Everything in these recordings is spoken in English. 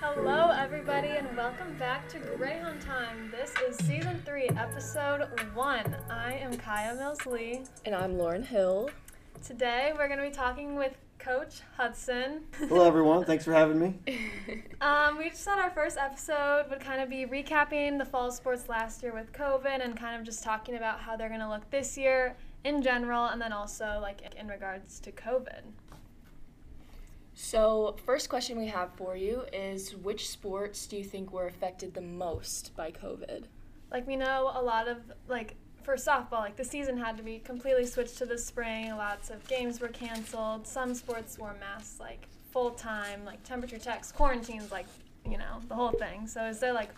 Hello, everybody, and welcome back to Greyhound Time. This is season three, episode one. I am Kaya Mills Lee. And I'm Lauren Hill. Today, we're going to be talking with Coach Hudson. Hello, everyone. Thanks for having me. Um, we just thought our first episode would kind of be recapping the fall sports last year with COVID and kind of just talking about how they're going to look this year in general, and then also like in regards to COVID. So, first question we have for you is which sports do you think were affected the most by COVID? Like we know a lot of like for softball, like the season had to be completely switched to the spring. Lots of games were canceled. Some sports wore masks like full time, like temperature checks, quarantines, like you know the whole thing. So is there like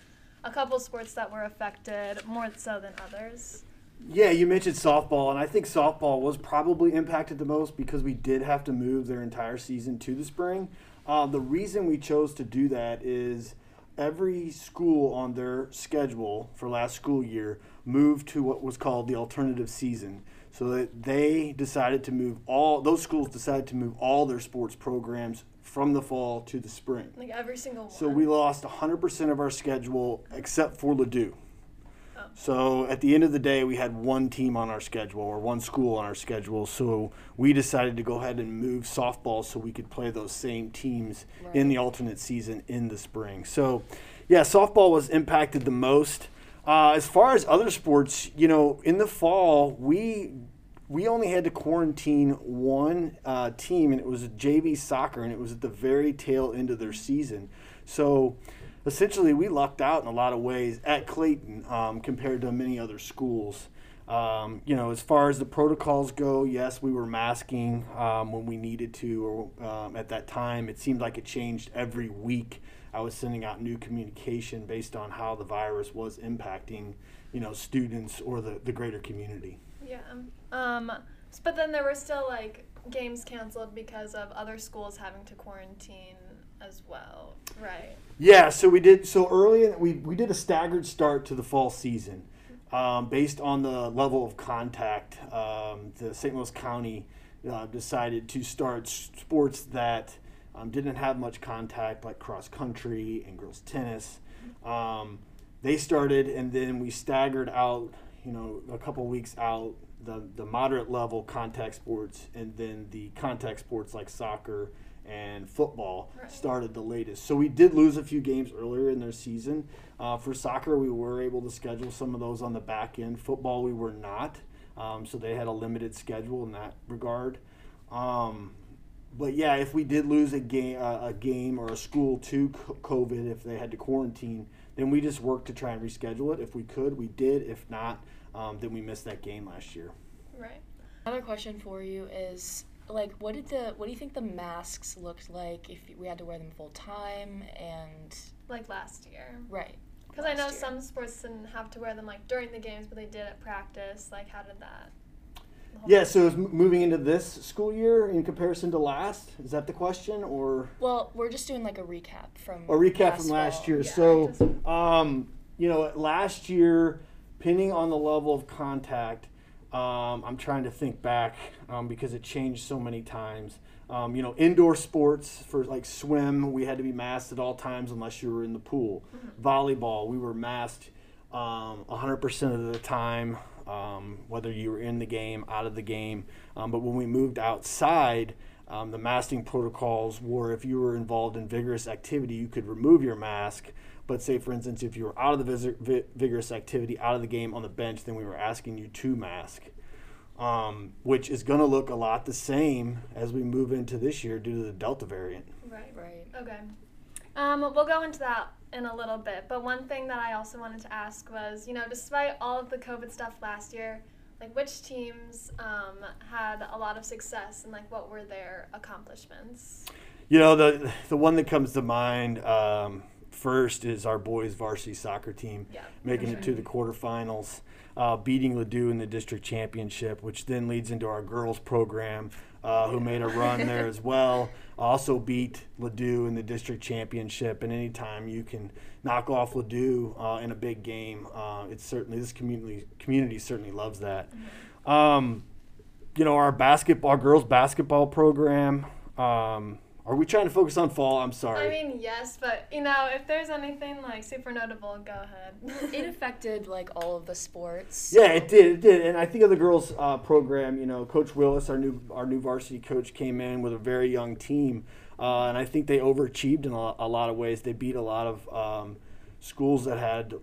a couple sports that were affected more so than others? Yeah, you mentioned softball, and I think softball was probably impacted the most because we did have to move their entire season to the spring. Uh, the reason we chose to do that is every school on their schedule for last school year moved to what was called the alternative season. So that they decided to move all those schools decided to move all their sports programs from the fall to the spring. Like every single one. So we lost 100% of our schedule except for Ladue. So at the end of the day, we had one team on our schedule or one school on our schedule. So we decided to go ahead and move softball so we could play those same teams in the alternate season in the spring. So, yeah, softball was impacted the most. Uh, as far as other sports, you know, in the fall, we we only had to quarantine one uh, team, and it was JV soccer, and it was at the very tail end of their season. So essentially, we lucked out in a lot of ways at Clayton um, compared to many other schools. Um, you know, as far as the protocols go, yes, we were masking um, when we needed to, or um, at that time, it seemed like it changed every week. I was sending out new communication based on how the virus was impacting, you know, students or the, the greater community. Yeah. Um, but then there were still like games canceled because of other schools having to quarantine as well, right? Yeah, so we did so early. in- We we did a staggered start to the fall season, um, based on the level of contact. Um, the St. Louis County uh, decided to start sports that um, didn't have much contact, like cross country and girls tennis. Um, they started, and then we staggered out. You know, a couple weeks out, the the moderate level contact sports, and then the contact sports like soccer and football Right. started the latest. So we did lose a few games earlier in their season. Uh, for soccer, we were able to schedule some of those on the back end. Football, we were not. Um, so they had a limited schedule in that regard. Um, but yeah, if we did lose a game, uh, a game or a school to COVID, if they had to quarantine, then we just worked to try and reschedule it. If we could, we did. If not, um, then we missed that game last year. Right. Another question for you is like what did the what do you think the masks looked like if we had to wear them full time and Like last year. right Because I know year. some sports didn't have to wear them like during the games, but they did at practice. Like, how did that? Yeah, so is m- moving into this school year in comparison to last, is that the question? Or well we're just doing like a recap from a recap from last year. Yeah, so, just- um, you know, last year, depending on the level of contact, um, I'm trying to think back um, because it changed so many times. Um, you know, indoor sports for like swim, we had to be masked at all times unless you were in the pool. Volleyball, we were masked um, 100% of the time, um, whether you were in the game, out of the game. Um, but when we moved outside, um, the masking protocols were if you were involved in vigorous activity, you could remove your mask. But say, for instance, if you were out of the vi- vigorous activity, out of the game on the bench, then we were asking you to mask, um, which is going to look a lot the same as we move into this year due to the Delta variant. Right. right Okay. Um, we'll go into that in a little bit. But one thing that I also wanted to ask was, you know, despite all of the COVID stuff last year, like which teams um, had a lot of success and like what were their accomplishments? You know, the the one that comes to mind um, first is our boys varsity soccer team Yeah. making it to the quarterfinals, uh, beating Ladue in the district championship, which then leads into our girls program, uh, who made a run there as well. Also beat Ladue in the district championship, and anytime you can knock off Ladue uh, in a big game, uh, it's certainly this community community certainly loves that. Um, you know, our basketball, our girls basketball program, um, Are we trying to focus on fall? I'm sorry. I mean, yes, but you know, if there's anything like super notable, go ahead. it affected like all of the sports. Yeah, it did. It did, and I think of the girls' uh, program. You know, Coach Willis, our new our new varsity coach, came in with a very young team, uh, and I think they overachieved in a, a, lot of ways. They beat a lot of um, schools that had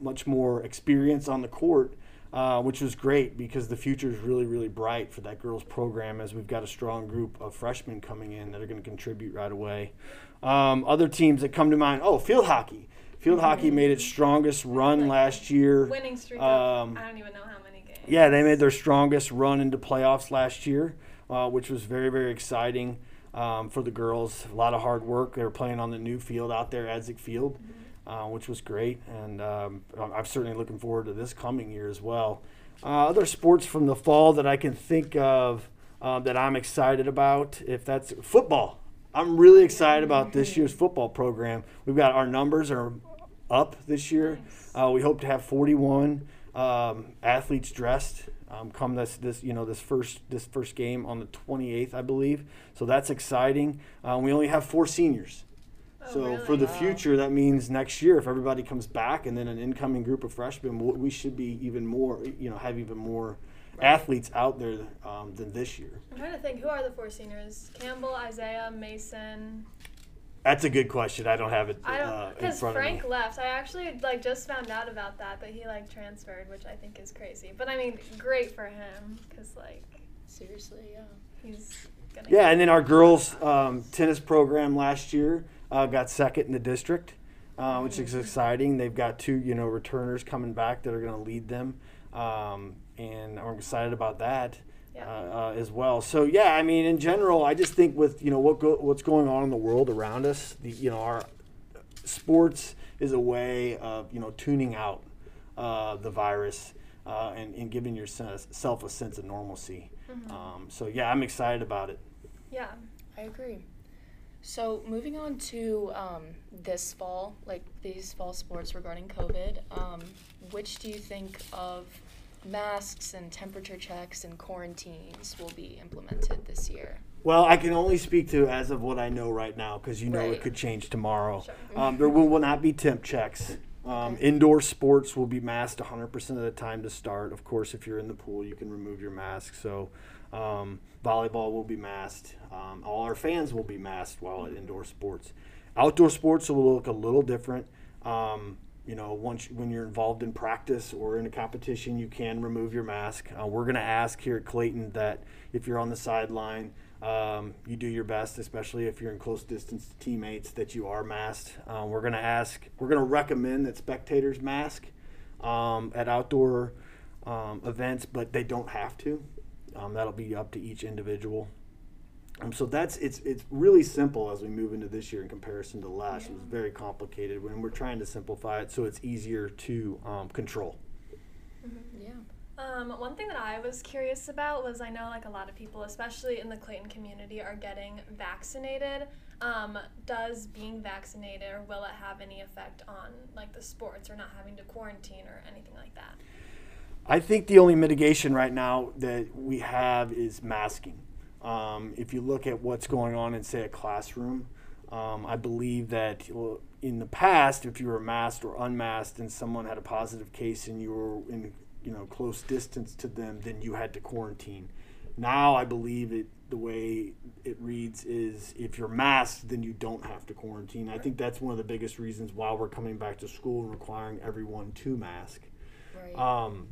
much more experience on the court uh, which was great because the future is really, really bright for that girls program as we've got a strong group of freshmen coming in that are going to contribute right away. Um, other teams that come to mind, oh, field hockey. Field mm-hmm. hockey made its strongest run like last year. Winning streak. Um, I don't even know how many games. Yeah, they made their strongest run into playoffs last year, uh, which was very, very exciting um, for the girls. A lot of hard work. They were playing on the new field out there, Adzik Field. Mm-hmm uh, which was great. And um, I'm certainly looking forward to this coming year as well. Uh, other sports from the fall that I can think of uh, that I'm excited about, if that's football. I'm really excited about this year's football program. We've got our numbers are up this year. Uh, we hope to have 41 um, athletes dressed um, come this this you know this first this first game on the 28th, I believe. So that's exciting. Uh, we only have four seniors. Oh, so really? for the future, that means next year, if everybody comes back and then an incoming group of freshmen, we should be even more, you know, have even more right. athletes out there um, than this year. I'm trying to think, who are the four seniors? Campbell, Isaiah, Mason. That's a good question. I don't have it I don't because uh, Frank left. I actually like just found out about that that he like transferred, which I think is crazy. But I mean, great for him because like seriously, yeah, he's gonna. Yeah, and then our girls um, tennis program last year uh, got second in the district, uh, which is exciting. They've got two, you know, returners coming back that are going to lead them, um, and I'm excited about that. Yeah. Uh, uh, as well. So yeah, I mean, in general, I just think with you know what go, what's going on in the world around us, the, you know, our sports is a way of you know tuning out uh, the virus uh, and, and giving yourself a sense of normalcy. Mm-hmm. Um, so yeah, I'm excited about it. Yeah, I agree. So moving on to um, this fall, like these fall sports regarding COVID, um, which do you think of masks and temperature checks and quarantines will be implemented this year? Well, I can only speak to as of what I know right now because you know Right. it could change tomorrow. Sure. Um, there will, will not be temp checks. Um, Indoor sports will be masked 100% of the time to start. Of course, if you're in the pool, you can remove your mask. So, um, volleyball will be masked. Um, all our fans will be masked while at indoor sports. Outdoor sports will look a little different. Um, you know, once when you're involved in practice or in a competition, you can remove your mask. Uh, we're going to ask here at Clayton that if you're on the sideline, um, you do your best, especially if you're in close distance to teammates, that you are masked. Uh, we're going to ask, we're going to recommend that spectators mask um, at outdoor um, events, but they don't have to. Um, that'll be up to each individual. Um, so that's it's it's really simple as we move into this year in comparison to last. It was very complicated when we're trying to simplify it so it's easier to um, control. Mm-hmm. Yeah. Um, one thing that I was curious about was I know like a lot of people, especially in the Clayton community, are getting vaccinated. Um, does being vaccinated or will it have any effect on like the sports or not having to quarantine or anything like that? I think the only mitigation right now that we have is masking. Um, if you look at what's going on in, say, a classroom, um, I believe that in the past, if you were masked or unmasked and someone had a positive case and you were in you know close distance to them, then you had to quarantine. Now I believe it the way it reads is if you're masked, then you don't have to quarantine. I think that's one of the biggest reasons why we're coming back to school and requiring everyone to mask. Right. Um,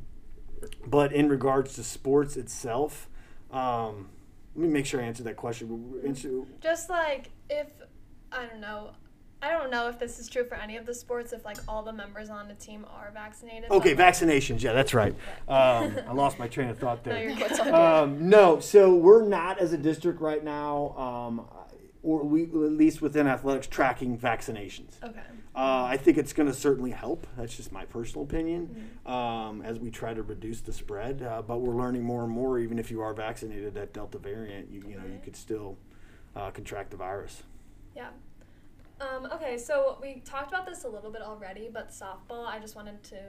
but in regards to sports itself, um, let me make sure I answer that question. Answer- Just like if I don't know, I don't know if this is true for any of the sports. If like all the members on the team are vaccinated. Okay, like- vaccinations. Yeah, that's right. Um, I lost my train of thought No, there. you're What's good. up? Um, no, so we're not as a district right now, um, or we at least within athletics tracking vaccinations. Okay. Uh, I think it's going to certainly help. That's just my personal opinion um, as we try to reduce the spread. Uh, but we're learning more and more. Even if you are vaccinated, that Delta variant, you, you know, you could still uh, contract the virus. Yeah. Um, okay, so we talked about this a little bit already, but softball, I just wanted to,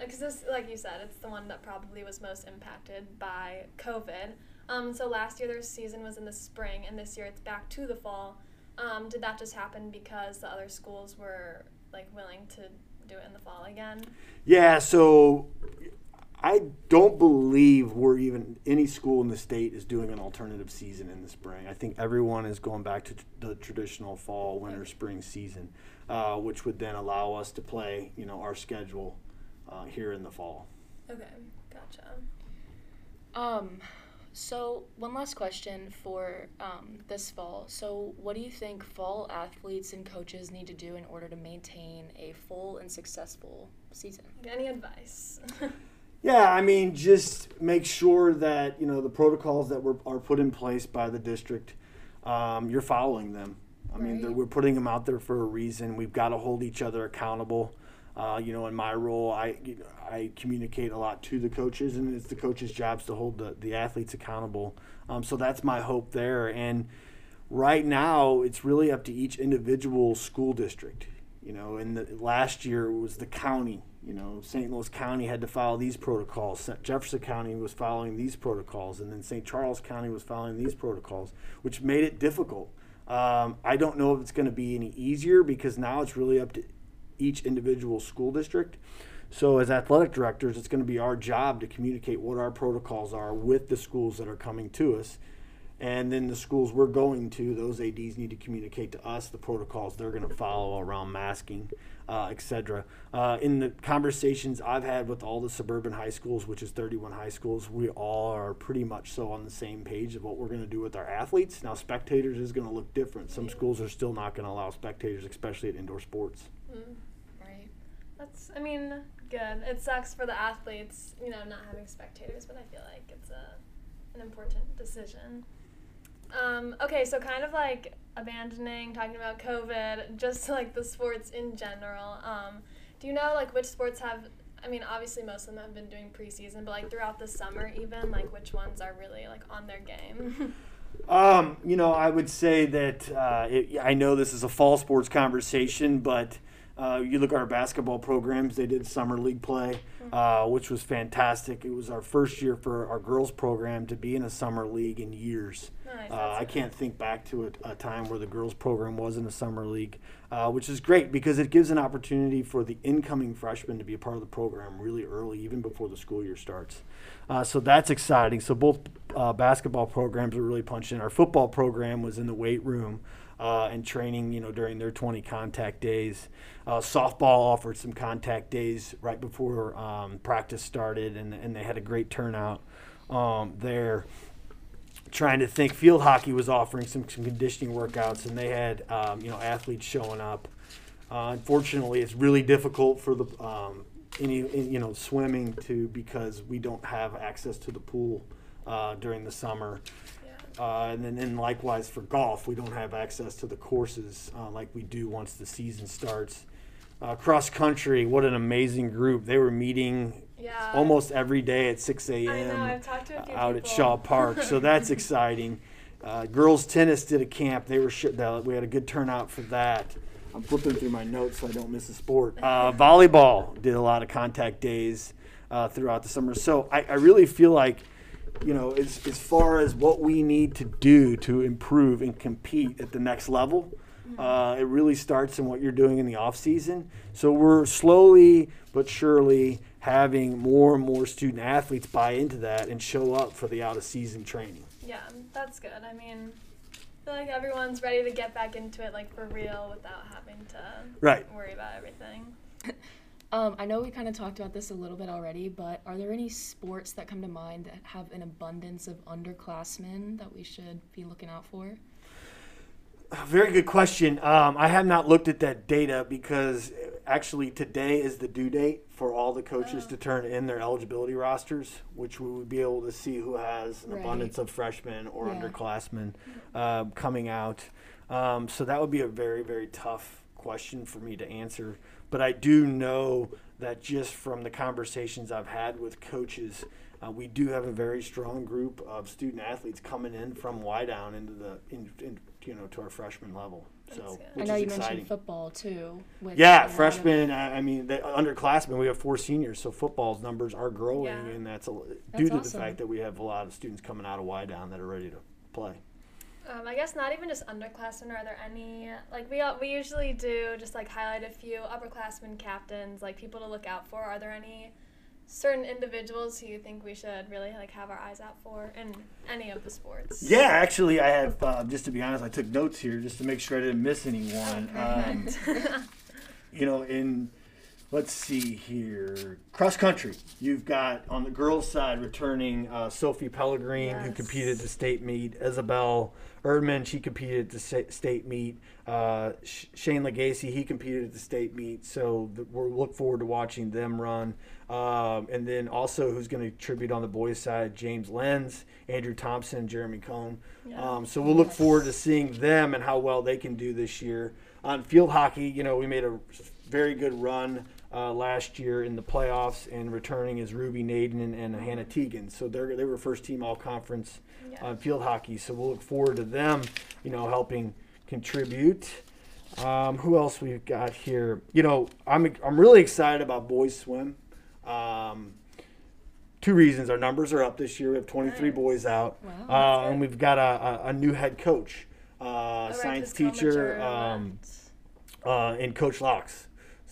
because this, like you said, it's the one that probably was most impacted by COVID. Um, so last year their season was in the spring, and this year it's back to the fall. Um, did that just happen because the other schools were like willing to do it in the fall again? Yeah, so I don't believe we're even any school in the state is doing an alternative season in the spring. I think everyone is going back to t- the traditional fall, winter, spring season, uh, which would then allow us to play, you know, our schedule uh, here in the fall. Okay, gotcha. Um, so one last question for um, this fall. So, what do you think fall athletes and coaches need to do in order to maintain a full and successful season? Any advice? Yeah, I mean, just make sure that you know the protocols that were are put in place by the district, um, you're following them. I mean, we're putting them out there for a reason. We've got to hold each other accountable. Uh, you know, in my role, I you know, I communicate a lot to the coaches, and it's the coaches' jobs to hold the, the athletes accountable. Um, so that's my hope there. And right now, it's really up to each individual school district. You know, and the, last year was the county. You know, St. Louis County had to follow these protocols. St- Jefferson County was following these protocols, and then St. Charles County was following these protocols, which made it difficult. Um, I don't know if it's going to be any easier because now it's really up to each individual school district. So, as athletic directors, it's going to be our job to communicate what our protocols are with the schools that are coming to us. And then the schools we're going to, those ADs need to communicate to us the protocols they're going to follow around masking, uh, et cetera. Uh, in the conversations I've had with all the suburban high schools, which is 31 high schools, we all are pretty much so on the same page of what we're going to do with our athletes. Now, spectators is going to look different. Some schools are still not going to allow spectators, especially at indoor sports. Mm, Right. That's, I mean, good. It sucks for the athletes, you know, not having spectators, but I feel like it's a an important decision. Um, okay, so kind of like abandoning talking about COVID, just like the sports in general. Um, do you know like which sports have? I mean, obviously most of them have been doing preseason, but like throughout the summer, even like which ones are really like on their game. Um, you know, I would say that uh, it, I know this is a fall sports conversation, but uh, you look at our basketball programs. They did summer league play, uh, which was fantastic. It was our first year for our girls program to be in a summer league in years. nice. Uh, I can't think back to a, a time where the girls program was in a summer league, uh, which is great because it gives an opportunity for the incoming freshmen to be a part of the program really early, even before the school year starts. Uh, so that's exciting. So both uh, basketball programs are really punching. Our football program was in the weight room uh, and training, you know, during their 20 contact days. Uh, softball offered some contact days right before um, practice started, and, and they had a great turnout um, there trying to think. Field hockey was offering some, some conditioning workouts, and they had um, you know athletes showing up. Uh, unfortunately, it's really difficult for the um, any you know swimming to because we don't have access to the pool uh, during the summer. Uh, and then, and likewise for golf, we don't have access to the courses uh, like we do once the season starts. Uh, cross country, what an amazing group! They were meeting Yeah. almost every day at 6 a.m. I've talked to a few out people. at Shaw Park, so that's exciting. Uh, girls tennis did a camp. They were sh- we had a good turnout for that. I'm flipping through my notes so I don't miss a sport. Uh, volleyball did a lot of contact days uh, throughout the summer. So I, I really feel like, you know, as, as far as what we need to do to improve and compete at the next level, uh, it really starts in what you're doing in the off season. So we're slowly but surely having more and more student athletes buy into that and show up for the out of season training. Yeah, that's good. I mean, I feel like everyone's ready to get back into it, like for real, without having to Right. worry about everything. Um, I know we kind of talked about this a little bit already, but are there any sports that come to mind that have an abundance of underclassmen that we should be looking out for? Very good question. Um, I have not looked at that data because actually today is the due date for all the coaches Oh. to turn in their eligibility rosters, which we would be able to see who has an Right. abundance of freshmen or Yeah. underclassmen uh, coming out. Um, so that would be a very, very tough question for me to answer. But I do know that just from the conversations I've had with coaches, uh, we do have a very strong group of student athletes coming in from Wydown into the in, in, you know to our freshman level. So That's. I know is you exciting. mentioned football too. With Yeah, a freshmen. I I mean, the underclassmen. We have four seniors, so football's numbers are growing, Yeah. and that's a, due That's to the fact that we have a lot of students coming out of Wydown that are ready to play. Um, I guess not even just underclassmen. Are there any like we we usually do just like highlight a few upperclassmen captains, like people to look out for. Are there any certain individuals who you think we should really like have our eyes out for in any of the sports? Yeah, actually, I have. Uh, just to be honest, I took notes here just to make sure I didn't miss anyone. Um, you know, in let's see here, cross country. You've got on the girls' side returning uh, Sophie Pellegrin, who competed at the state meet. Isabel Erdman, she competed at the state meet. Uh, Shane Legacy, he competed at the state meet. So we're look forward to watching them run. Um, and then also, who's going to contribute on the boys' side? James Lenz, Andrew Thompson, Jeremy Cohn. Yeah. Um, so we'll look forward to seeing them and how well they can do this year. On field hockey, you know, we made a very good run uh, last year in the playoffs, and returning is Ruby Naden and Hannah Teagan. So they're they were first team all conference. On field hockey. So we'll look forward to them, you know, helping contribute. Um, who else we've got here? You know, I'm I'm really excited about boys swim. Um, two reasons: our numbers are up this year. We have 23 Nice. boys out, Wow. uh, and we've got a, a, a new head coach, uh, Oh, right, science teacher, um, uh, and Coach Locks.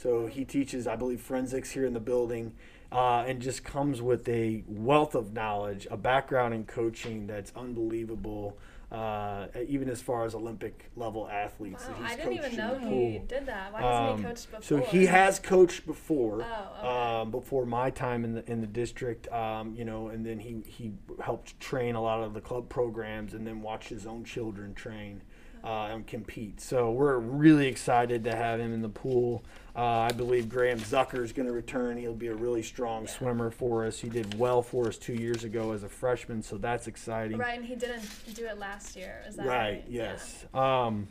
So he teaches, I believe, forensics here in the building, uh, and just comes with a wealth of knowledge, a background in coaching that's unbelievable. Uh, even as far as Olympic level athletes Wow, I didn't even know he did that. Why hasn't Um, he coached before? So he has coached before, Oh, okay. um, before my time in the in the district. Um, you know, and then he he helped train a lot of the club programs, and then watched his own children train uh, and compete. So we're really excited to have him in the pool. Uh, I believe Graham Zucker is going to return. He'll be a really strong swimmer for us. He did well for us two years ago as a freshman, so that's exciting. Right, and he didn't do it last year. Is that Right. right? Yeah. Yes. Um,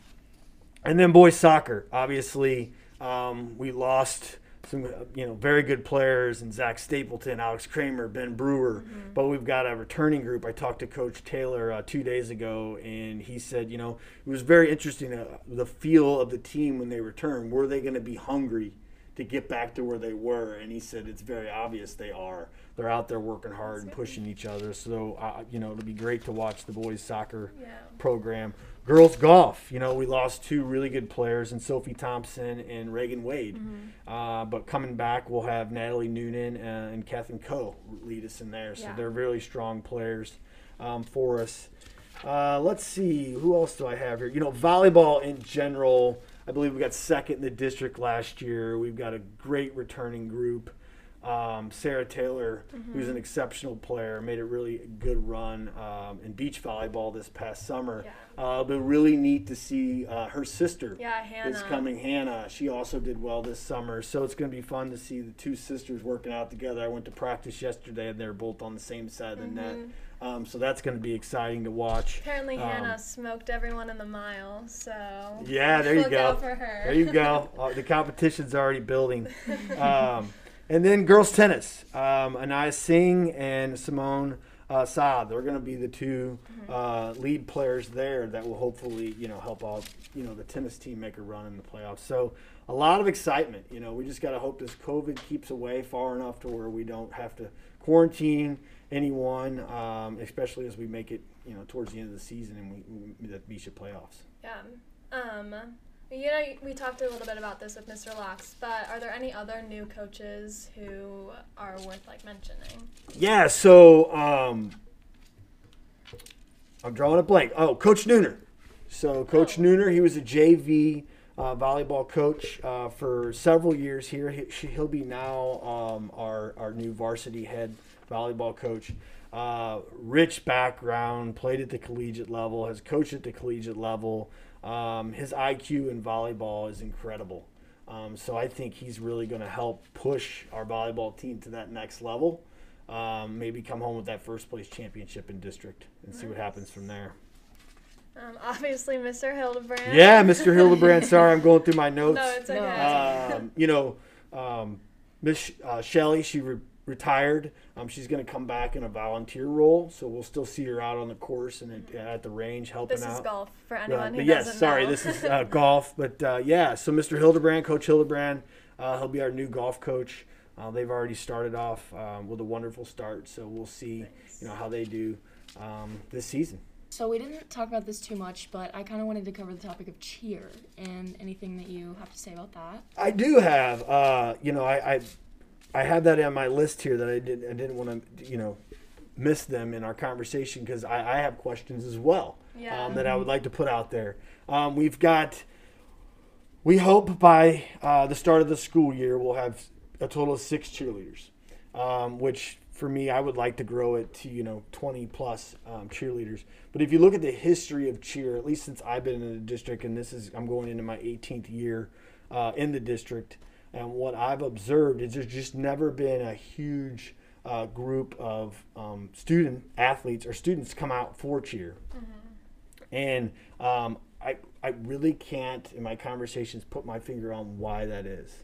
and then boys soccer. Obviously, um, we lost some uh, you know very good players and Zach Stapleton, Alex Kramer, Ben Brewer. Mm-hmm. But we've got a returning group. I talked to Coach Taylor uh, two days ago, and he said you know it was very interesting uh, the feel of the team when they return. Were they going to be hungry? To get back to where they were, and he said it's very obvious they are. They're out there working hard and good. pushing each other. So, uh, you know, it'll be great to watch the boys soccer Yeah. program. Girls golf, you know, we lost two really good players in Sophie Thompson and Reagan Wade. Mm-hmm. Uh, but coming back, we'll have Natalie Noonan uh, and Kathleen Coe lead us in there. So Yeah. they're really strong players um, for us. Uh, let's see, who else do I have here? You know, volleyball in general, I believe we got second in the district last year. We've got a great returning group. Um, Sarah Taylor, who's an exceptional player, made a really good run um, in beach volleyball this past summer. Yeah. Uh, but really neat to see uh, her sister Yeah, Hannah. is coming. Hannah, she also did well this summer, so it's going to be fun to see the two sisters working out together. I went to practice yesterday, and they're both on the same side of the net, Mm-hmm. um, so that's going to be exciting to watch. Apparently, Um, Hannah smoked everyone in the mile, so. Yeah, there you go. her. There you go. Uh, the competition's already building. Um, and then girls tennis. Um, Anaya Singh and Simone uh, Saad. They're going to be the 2 uh, lead players there that will hopefully, you know, help out, you know, the tennis team make a run in the playoffs. So a lot of excitement. You know, we just got to hope this COVID keeps away far enough to where we don't have to quarantine anyone, um, especially as we make it, you know, towards the end of the season and we, we the MSHSAA playoffs. Yeah. Um, you know, we talked a little bit about this with Mr. Locks, but are there any other new coaches who are worth like mentioning? Yeah, so um, I'm drawing a blank. Oh, Coach Nooner. So Coach Oh. Nooner, he was a JV uh, volleyball coach uh, for several years here. He, he'll be now um, our our new varsity head volleyball coach. Uh, rich background, played at the collegiate level, has coached at the collegiate level. Um, his IQ in volleyball is incredible. Um, so I think he's really going to help push our volleyball team to that next level. Um, maybe come home with that first place championship in district and see what happens from there. Um, obviously, Mr. Hildebrand. Yeah, Mr. Hildebrand. Sorry, I'm going through my notes. No, it's okay. Um, you know, um, Miss uh, Shelley, she re- retired. Um, she's going to come back in a volunteer role, so we'll still see her out on the course and at, at the range helping out. This out. is golf for anyone Uh, who but yes, doesn't sorry, know. this is uh, golf. But uh, yeah, so Mr. Hildebrand, Coach Hildebrand, uh, he'll be our new golf coach. Uh, they've already started off um, with a wonderful start, so we'll see, you know, how they do um, this season. So we didn't talk about this too much, but I kind of wanted to cover the topic of cheer and anything that you have to say about that. I do have, uh, you know, I, I, I had that on my list here that I didn't, I didn't want to, you know, miss them in our conversation because I, I have questions as well Yeah. um, that I would like to put out there. Um, we've got, we hope by uh, the start of the school year we'll have a total of six cheerleaders, um, which for me I would like to grow it to you know 20 plus um, cheerleaders. But if you look at the history of cheer, at least since I've been in the district, and this is I'm going into my 18th year uh, in the district, and what I've observed is there's just never been a huge uh, group of um, student athletes or students come out for cheer and um, I I really can't in my conversations put my finger on why that is.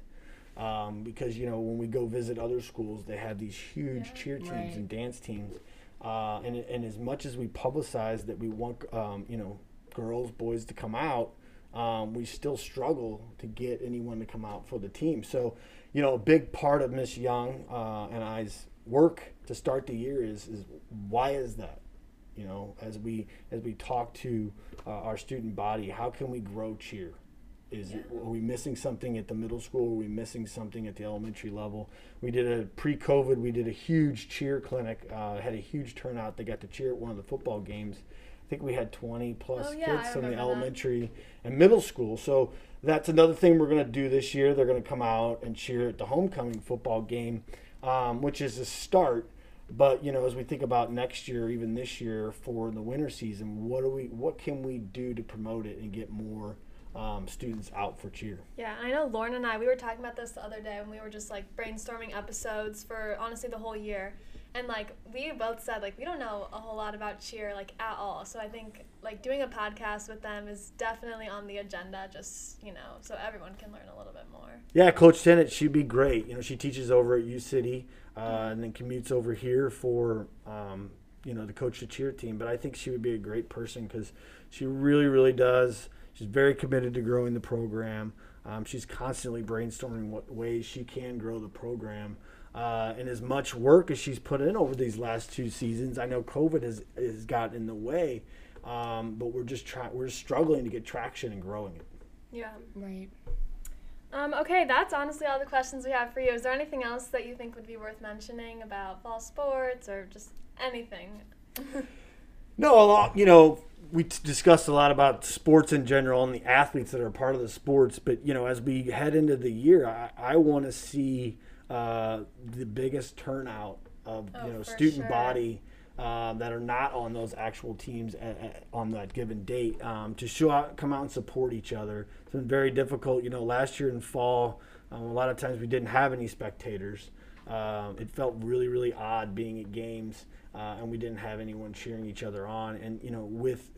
Um, because you know when we go visit other schools, they have these huge cheer teams Right. and dance teams, uh, and and as much as we publicize that we want um, you know girls boys to come out, um, we still struggle to get anyone to come out for the team. So you know a big part of Miss Young uh, and I's work to start the year is is why is that? you know as we as we talk to uh, our student body how can we grow cheer? Is it, are we missing something at the middle school? Are we missing something at the elementary level? We did a pre-covid we did a huge cheer clinic uh, had a huge turnout. They got to cheer at one of the football games i think we had 20 plus Oh, yeah, kids from the remember that. elementary and middle school so that's another thing we're going to do this year they're going to come out and cheer at the homecoming football game um, which is a start but you know, as we think about next year, even this year for the winter season, what do we, what can we do to promote it and get more um, students out for cheer? Yeah, I know Lauren and I, we were talking about this the other day when we were just like brainstorming episodes for honestly the whole year. And like we both said like we don't know a whole lot about cheer like at all. So I think like doing a podcast with them is definitely on the agenda just, you know, so everyone can learn a little bit more. Yeah, Coach Tennant, she'd be great. You know, she teaches over at U City uh, and then commutes over here for, um, you know, to coach the cheer team. But I think she would be a great person because she really, really does. She's very committed to growing the program. Um, she's constantly brainstorming what ways she can grow the program. Uh, and as much work as she's put in over these last two seasons, I know COVID has, has gotten in the way, um, but we're just trying, we're struggling to get traction and growing it. Yeah. Right. Um, okay, that's honestly all the questions we have for you. Is there anything else that you think would be worth mentioning about fall sports or just anything? No, a lot. You know, we t- discussed a lot about sports in general and the athletes that are part of the sports. But you know, as we head into the year, I, I want to see uh, the biggest turnout of Oh, you know student sure. body. Um, that are not on those actual teams at, at, on that given date um, to show out, come out and support each other. It's been very difficult. You know, last year in fall, um, a lot of times we didn't have any spectators. Um, it felt really, really odd being at games, uh, and we didn't have anyone cheering each other on. And you know, with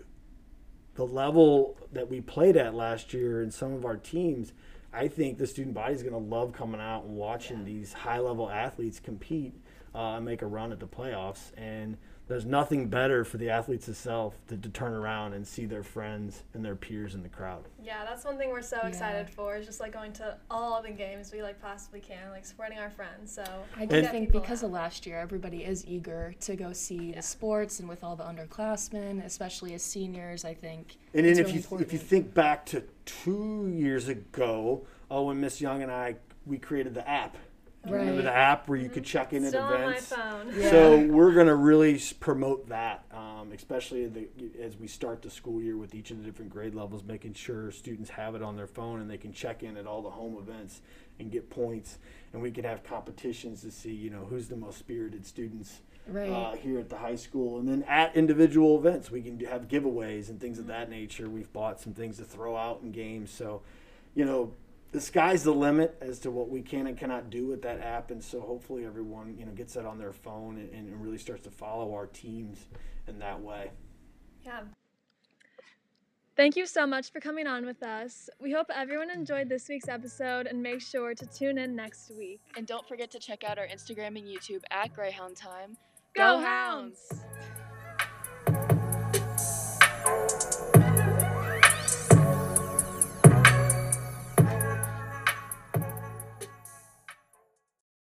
the level that we played at last year and some of our teams, I think the student body is going to love coming out and watching these high-level athletes compete uh, and make a run at the playoffs. And there's nothing better for the athletes itself to, to turn around and see their friends and their peers in the crowd. Yeah, that's one thing we're so Yeah. excited for is just like going to all the games we like possibly can, like supporting our friends. So I do think because out. of last year, everybody is eager to go see Yeah. the sports, and with all the underclassmen, especially as seniors, I think And then if really you important. if you think back to two years ago, oh, when Miss Young and I we created the app. Remember Right. the app where you could check in still at on my events. phone. Yeah. So we're going to really promote that, um, especially the, as we start the school year with each of the different grade levels, making sure students have it on their phone and they can check in at all the home events and get points. And we can have competitions to see, you know, who's the most spirited students right. uh, here at the high school. And then at individual events, we can have giveaways and things of that nature. We've bought some things to throw out in games. So, you know, the sky's the limit as to what we can and cannot do with that app. And so hopefully everyone, you know, gets that on their phone and, and really starts to follow our teams in that way. Yeah. Thank you so much for coming on with us. We hope everyone enjoyed this week's episode and make sure to tune in next week. And don't forget to check out our Instagram and YouTube at Greyhound Time. Go, Hounds!